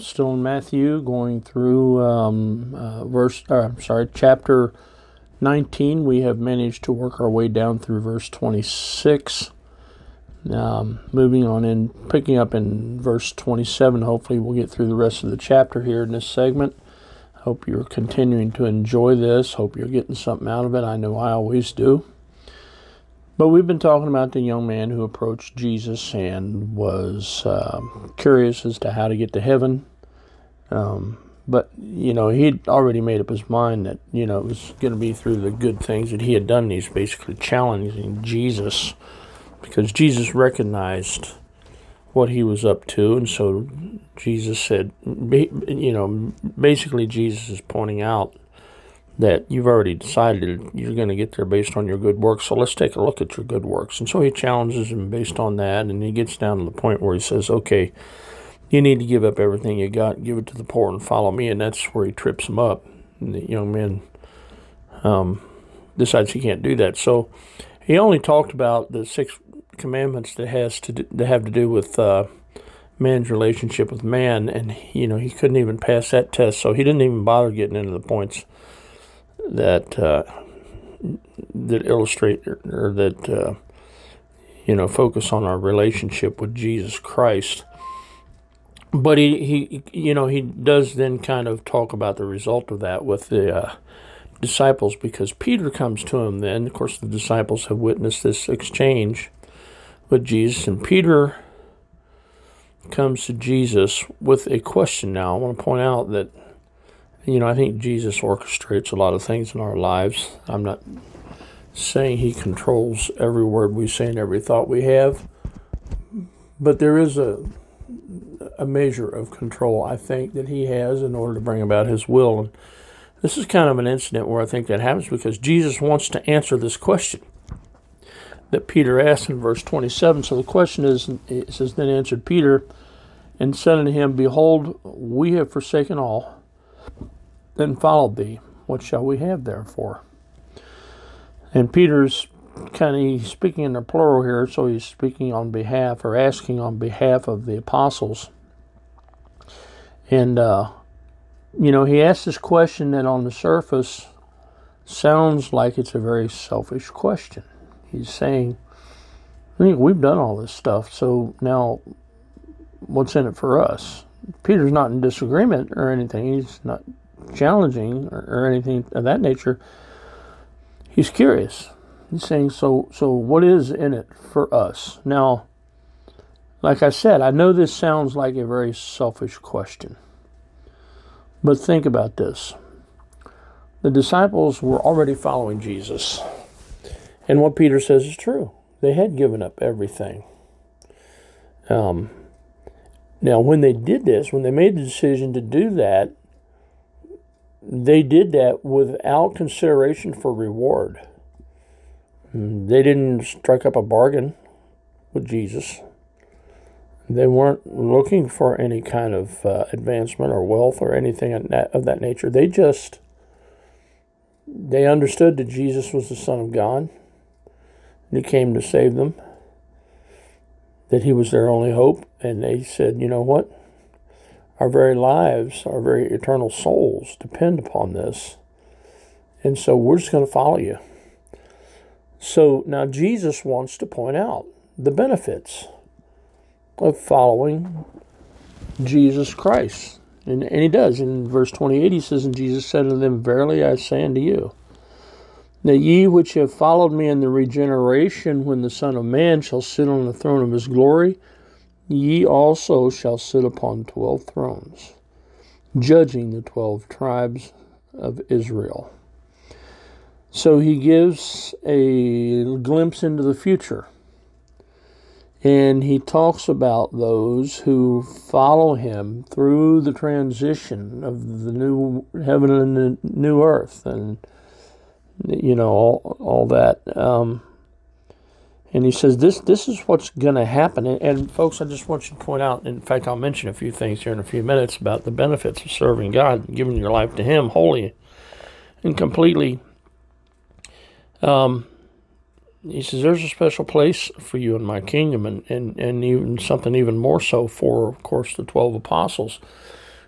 Still in Matthew, going through um, uh, verse. Uh, I'm sorry, chapter 19. We have managed to work our way down through verse 26. Um, moving on in, picking up in verse 27. Hopefully, we'll get through the rest of the chapter here in this segment. Hope you're continuing to enjoy this. Hope you're getting something out of it. I know I always do. But we've been talking about the young man who approached Jesus and was uh, curious as to how to get to heaven. Um, but, you know, he'd already made up his mind that, you know, it was going to be through the good things that he had done. He's basically challenging Jesus because Jesus recognized what he was up to. And so Jesus said, you know, basically Jesus is pointing out that you've already decided you're going to get there based on your good works. So let's take a look at your good works. And so he challenges him based on that. And he gets down to the point where he says, okay, you need to give up everything you got, give it to the poor, and follow me. And that's where he trips him up. And the young man um, decides he can't do that. So he only talked about the six commandments that has to do, that have to do with uh, man's relationship with man, and you know he couldn't even pass that test. So he didn't even bother getting into the points that uh, that illustrate or, or that uh, you know focus on our relationship with Jesus Christ. But he, he you know he does then kind of talk about the result of that with the uh, disciples because Peter comes to him then of course the disciples have witnessed this exchange with Jesus and Peter comes to Jesus with a question now I want to point out that you know, I think Jesus orchestrates a lot of things in our lives. I'm not saying he controls every word we say and every thought we have, but there is a a measure of control I think that he has in order to bring about his will. And this is kind of an incident where I think that happens because Jesus wants to answer this question that Peter asked in verse 27. So the question is, it says, Then answered Peter and said unto him, Behold, we have forsaken all then followed thee. What shall we have therefore? And Peter's kind of he's speaking in the plural here, so he's speaking on behalf or asking on behalf of the apostles. And, uh, you know, he asked this question that on the surface sounds like it's a very selfish question. He's saying, we've done all this stuff, so now what's in it for us? Peter's not in disagreement or anything. He's not challenging or, or anything of that nature. He's curious. He's saying, so, so what is in it for us? Now, like I said, I know this sounds like a very selfish question. But think about this. The disciples were already following Jesus. And what Peter says is true. They had given up everything. Um, now, when they did this, when they made the decision to do that, they did that without consideration for reward. They didn't strike up a bargain with Jesus. They weren't looking for any kind of uh, advancement or wealth or anything of that, nature. They just they understood that Jesus was the Son of God. And he came to save them. That he was their only hope. And they said, you know what? Our very lives, our very eternal souls depend upon this. And so we're just going to follow you. So now Jesus wants to point out the benefits of following Jesus Christ. And, and he does. In verse 28, he says, And Jesus said unto them, Verily I say unto you, Now ye which have followed me in the regeneration, when the Son of Man shall sit on the throne of his glory, ye also shall sit upon twelve thrones, judging the twelve tribes of Israel. So he gives a glimpse into the future. And he talks about those who follow him through the transition of the new heaven and the new earth, and you know all, all that. Um, and he says this this is what's going to happen. And, and, folks, I just want you to point out. In fact, I'll mention a few things here in a few minutes about the benefits of serving God, giving your life to Him wholly and completely. Um, he says there's a special place for you in my kingdom and, and, and even something even more so for of course the 12 apostles.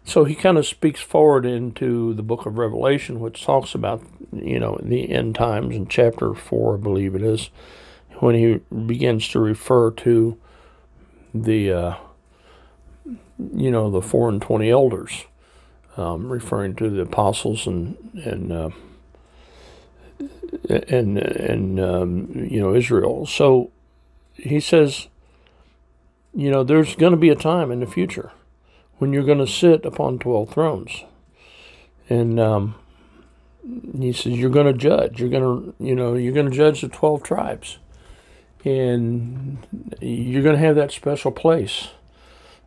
So he kind of speaks forward into the book of revelation which talks about you know the end times in chapter 4 i believe it is when he begins to refer to the uh, you know the four and twenty elders um, referring to the apostles and and uh, and and um, you know Israel. So he says, you know, there's going to be a time in the future when you're going to sit upon twelve thrones, and um, he says you're going to judge. You're going to you know you're going to judge the twelve tribes, and you're going to have that special place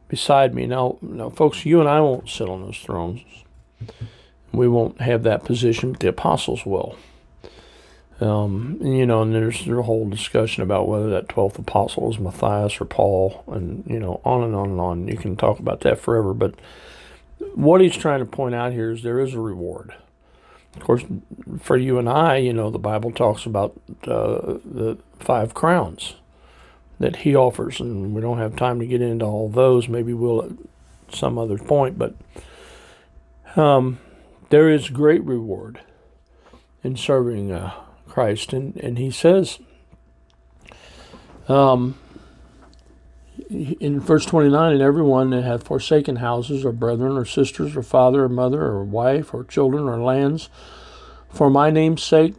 beside me. Now, now, folks, you and I won't sit on those thrones. We won't have that position, but the apostles will. Um, you know, and there's a whole discussion about whether that 12th apostle is Matthias or Paul, and, you know, on and on and on. You can talk about that forever. But what he's trying to point out here is there is a reward. Of course, for you and I, you know, the Bible talks about uh, the five crowns that he offers, and we don't have time to get into all those. Maybe we'll at some other point, but um, there is great reward in serving uh, Christ. And, and he says um, in verse 29 And everyone that hath forsaken houses, or brethren, or sisters, or father, or mother, or wife, or children, or lands, for my name's sake,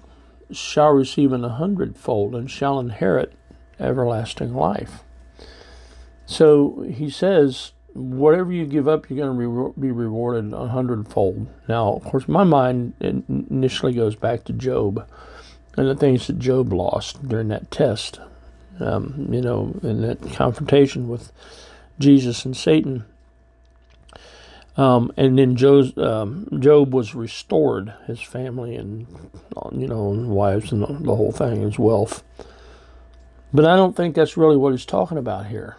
shall receive an hundredfold and shall inherit everlasting life. So he says, whatever you give up, you're going to be rewarded a hundredfold. Now, of course, my mind initially goes back to Job and the things that Job lost during that test, um, you know, in that confrontation with Jesus and Satan. Um, and then Job, um, Job was restored, his family and, you know, and wives and the whole thing, his wealth. But I don't think that's really what he's talking about here.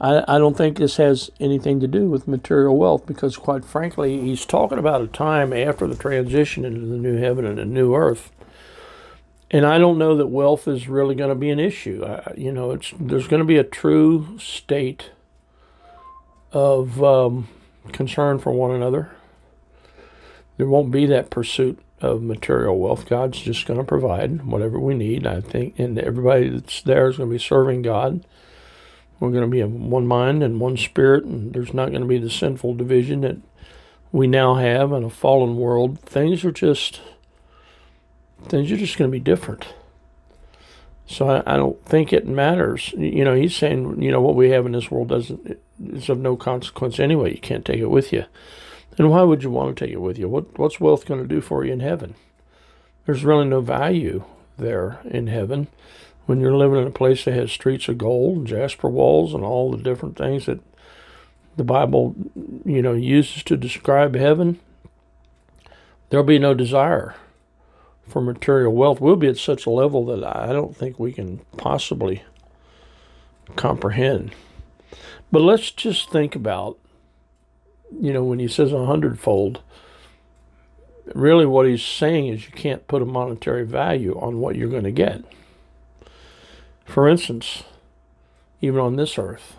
I, I don't think this has anything to do with material wealth because, quite frankly, he's talking about a time after the transition into the new heaven and the new earth and I don't know that wealth is really going to be an issue. I, you know, it's there's going to be a true state of um, concern for one another. There won't be that pursuit of material wealth. God's just going to provide whatever we need. I think, and everybody that's there is going to be serving God. We're going to be in one mind and one spirit, and there's not going to be the sinful division that we now have in a fallen world. Things are just things are just going to be different. So I, I, don't think it matters. You know, he's saying, you know, what we have in this world doesn't is of no consequence anyway. You can't take it with you. And why would you want to take it with you? What what's wealth going to do for you in heaven? There's really no value there in heaven when you're living in a place that has streets of gold and jasper walls and all the different things that the Bible, you know, uses to describe heaven. There'll be no desire for material wealth, we'll be at such a level that I don't think we can possibly comprehend. But let's just think about, you know, when he says a hundredfold, really what he's saying is you can't put a monetary value on what you're going to get. For instance, even on this earth,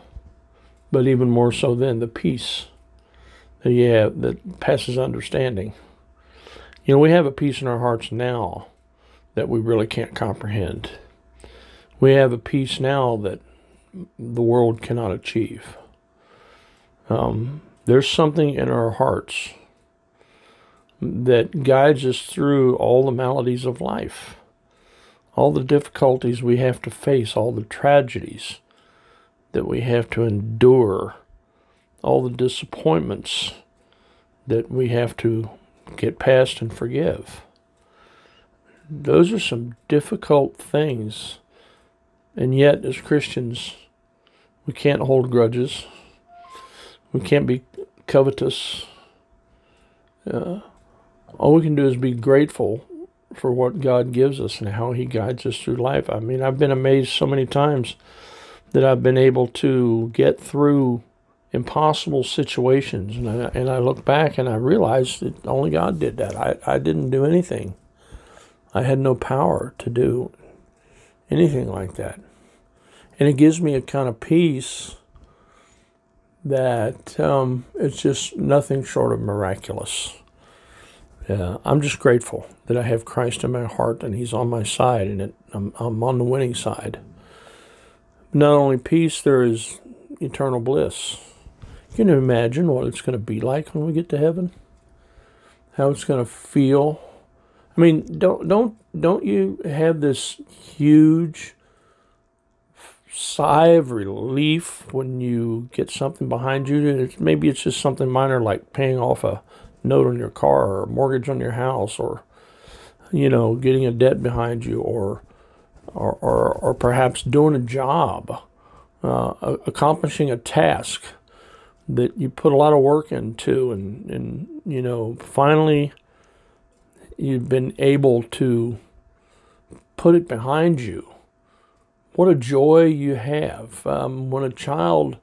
but even more so then, the peace that have that passes understanding. You know, we have a peace in our hearts now that we really can't comprehend. We have a peace now that the world cannot achieve. Um, there's something in our hearts that guides us through all the maladies of life, all the difficulties we have to face, all the tragedies that we have to endure, all the disappointments that we have to get past and forgive. Those are some difficult things. And yet, as Christians, we can't hold grudges. We can't be covetous. Uh, all we can do is be grateful for what God gives us and how He guides us through life. I mean, I've been amazed so many times that I've been able to get through impossible situations. And I, and I look back and I realize that only God did that. I, I didn't do anything. I had no power to do anything like that. And it gives me a kind of peace that um, it's just nothing short of miraculous. Yeah, I'm just grateful that I have Christ in my heart and He's on my side and it, I'm, I'm on the winning side. Not only peace, there is eternal bliss. Can you imagine what it's going to be like when we get to heaven? How it's going to feel? I mean, don't don't don't you have this huge sigh of relief when you get something behind you? Maybe it's just something minor like paying off a note on your car or a mortgage on your house or you know getting a debt behind you or or or, or perhaps doing a job, uh, accomplishing a task that you put a lot of work into and, and you know finally you've been able to put it behind you. What a joy you have. Um, when a child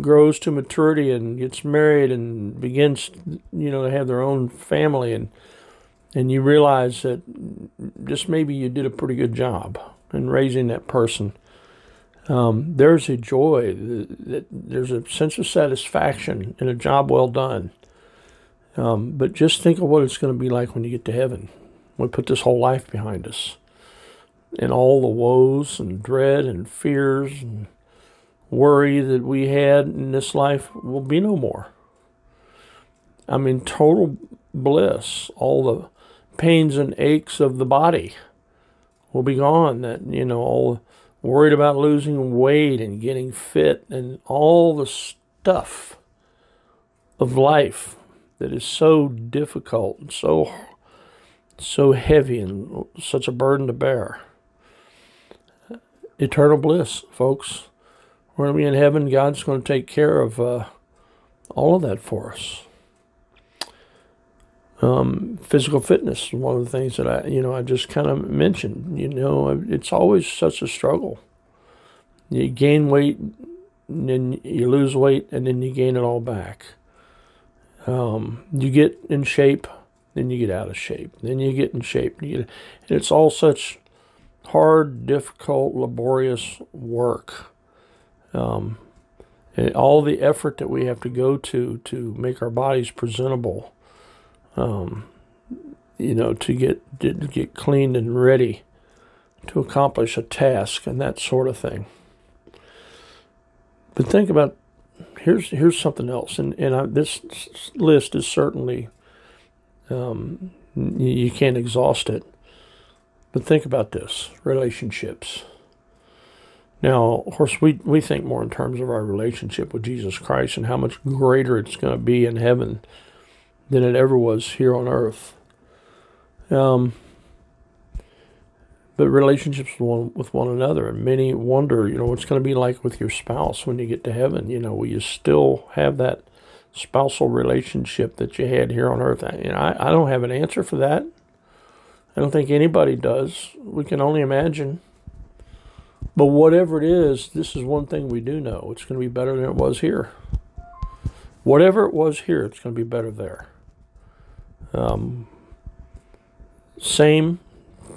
grows to maturity and gets married and begins you know to have their own family and and you realize that just maybe you did a pretty good job in raising that person um, there's a joy, there's a sense of satisfaction in a job well done. Um, but just think of what it's going to be like when you get to heaven. We put this whole life behind us. And all the woes and dread and fears and worry that we had in this life will be no more. I mean, total bliss. All the pains and aches of the body will be gone. That, you know, all worried about losing weight and getting fit and all the stuff of life that is so difficult and so so heavy and such a burden to bear. Eternal bliss, folks. We're going to be in heaven. God's going to take care of uh, all of that for us. Um, physical fitness is one of the things that I, you know, I just kind of mentioned. You know, it's always such a struggle. You gain weight, and then you lose weight, and then you gain it all back. Um, you get in shape, then you get out of shape, then you get in shape. And it's all such hard, difficult, laborious work. Um, all the effort that we have to go to to make our bodies presentable um, you know, to get to get cleaned and ready to accomplish a task and that sort of thing. But think about here's here's something else, and and I, this list is certainly um, you can't exhaust it. But think about this relationships. Now, of course, we, we think more in terms of our relationship with Jesus Christ and how much greater it's going to be in heaven than it ever was here on earth. Um, but relationships with one, with one another, and many wonder, you know, what's going to be like with your spouse when you get to heaven. You know, will you still have that spousal relationship that you had here on earth? I, you know, I, I don't have an answer for that. I don't think anybody does. We can only imagine. But whatever it is, this is one thing we do know. It's going to be better than it was here. Whatever it was here, it's going to be better there. Um, same,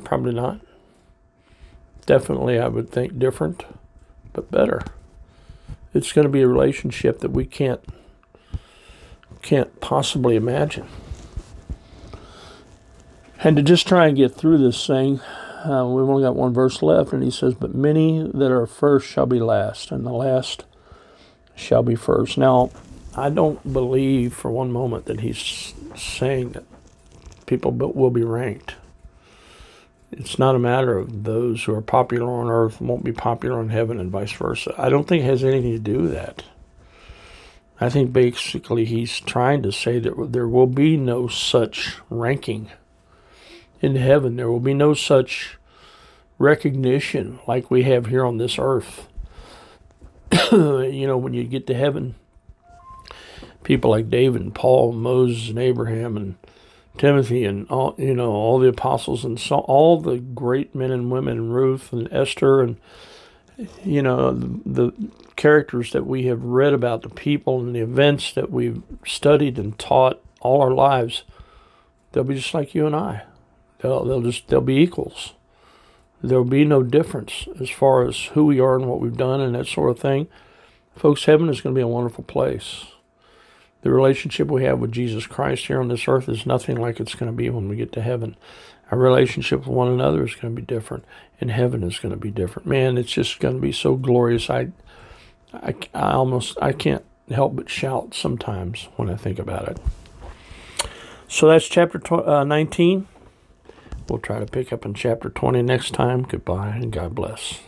probably not. Definitely, I would think different, but better. It's going to be a relationship that we can't can't possibly imagine. And to just try and get through this thing, uh, we've only got one verse left, and he says, But many that are first shall be last, and the last shall be first. Now, I don't believe for one moment that he's saying that people will be ranked. It's not a matter of those who are popular on earth won't be popular in heaven and vice versa. I don't think it has anything to do with that. I think basically he's trying to say that there will be no such ranking in heaven. There will be no such recognition like we have here on this earth. you know, when you get to heaven, people like David and Paul, Moses and Abraham and Timothy and all you know all the apostles and so all the great men and women, Ruth and Esther and you know the, the characters that we have read about, the people and the events that we've studied and taught all our lives, they'll be just like you and I. They'll they'll just they'll be equals. There'll be no difference as far as who we are and what we've done and that sort of thing. Folks, heaven is going to be a wonderful place the relationship we have with Jesus Christ here on this earth is nothing like it's going to be when we get to heaven. Our relationship with one another is going to be different, and heaven is going to be different. Man, it's just going to be so glorious. I, I, I almost I can't help but shout sometimes when I think about it. So that's chapter tw- uh, 19. We'll try to pick up in chapter 20 next time. Goodbye and God bless.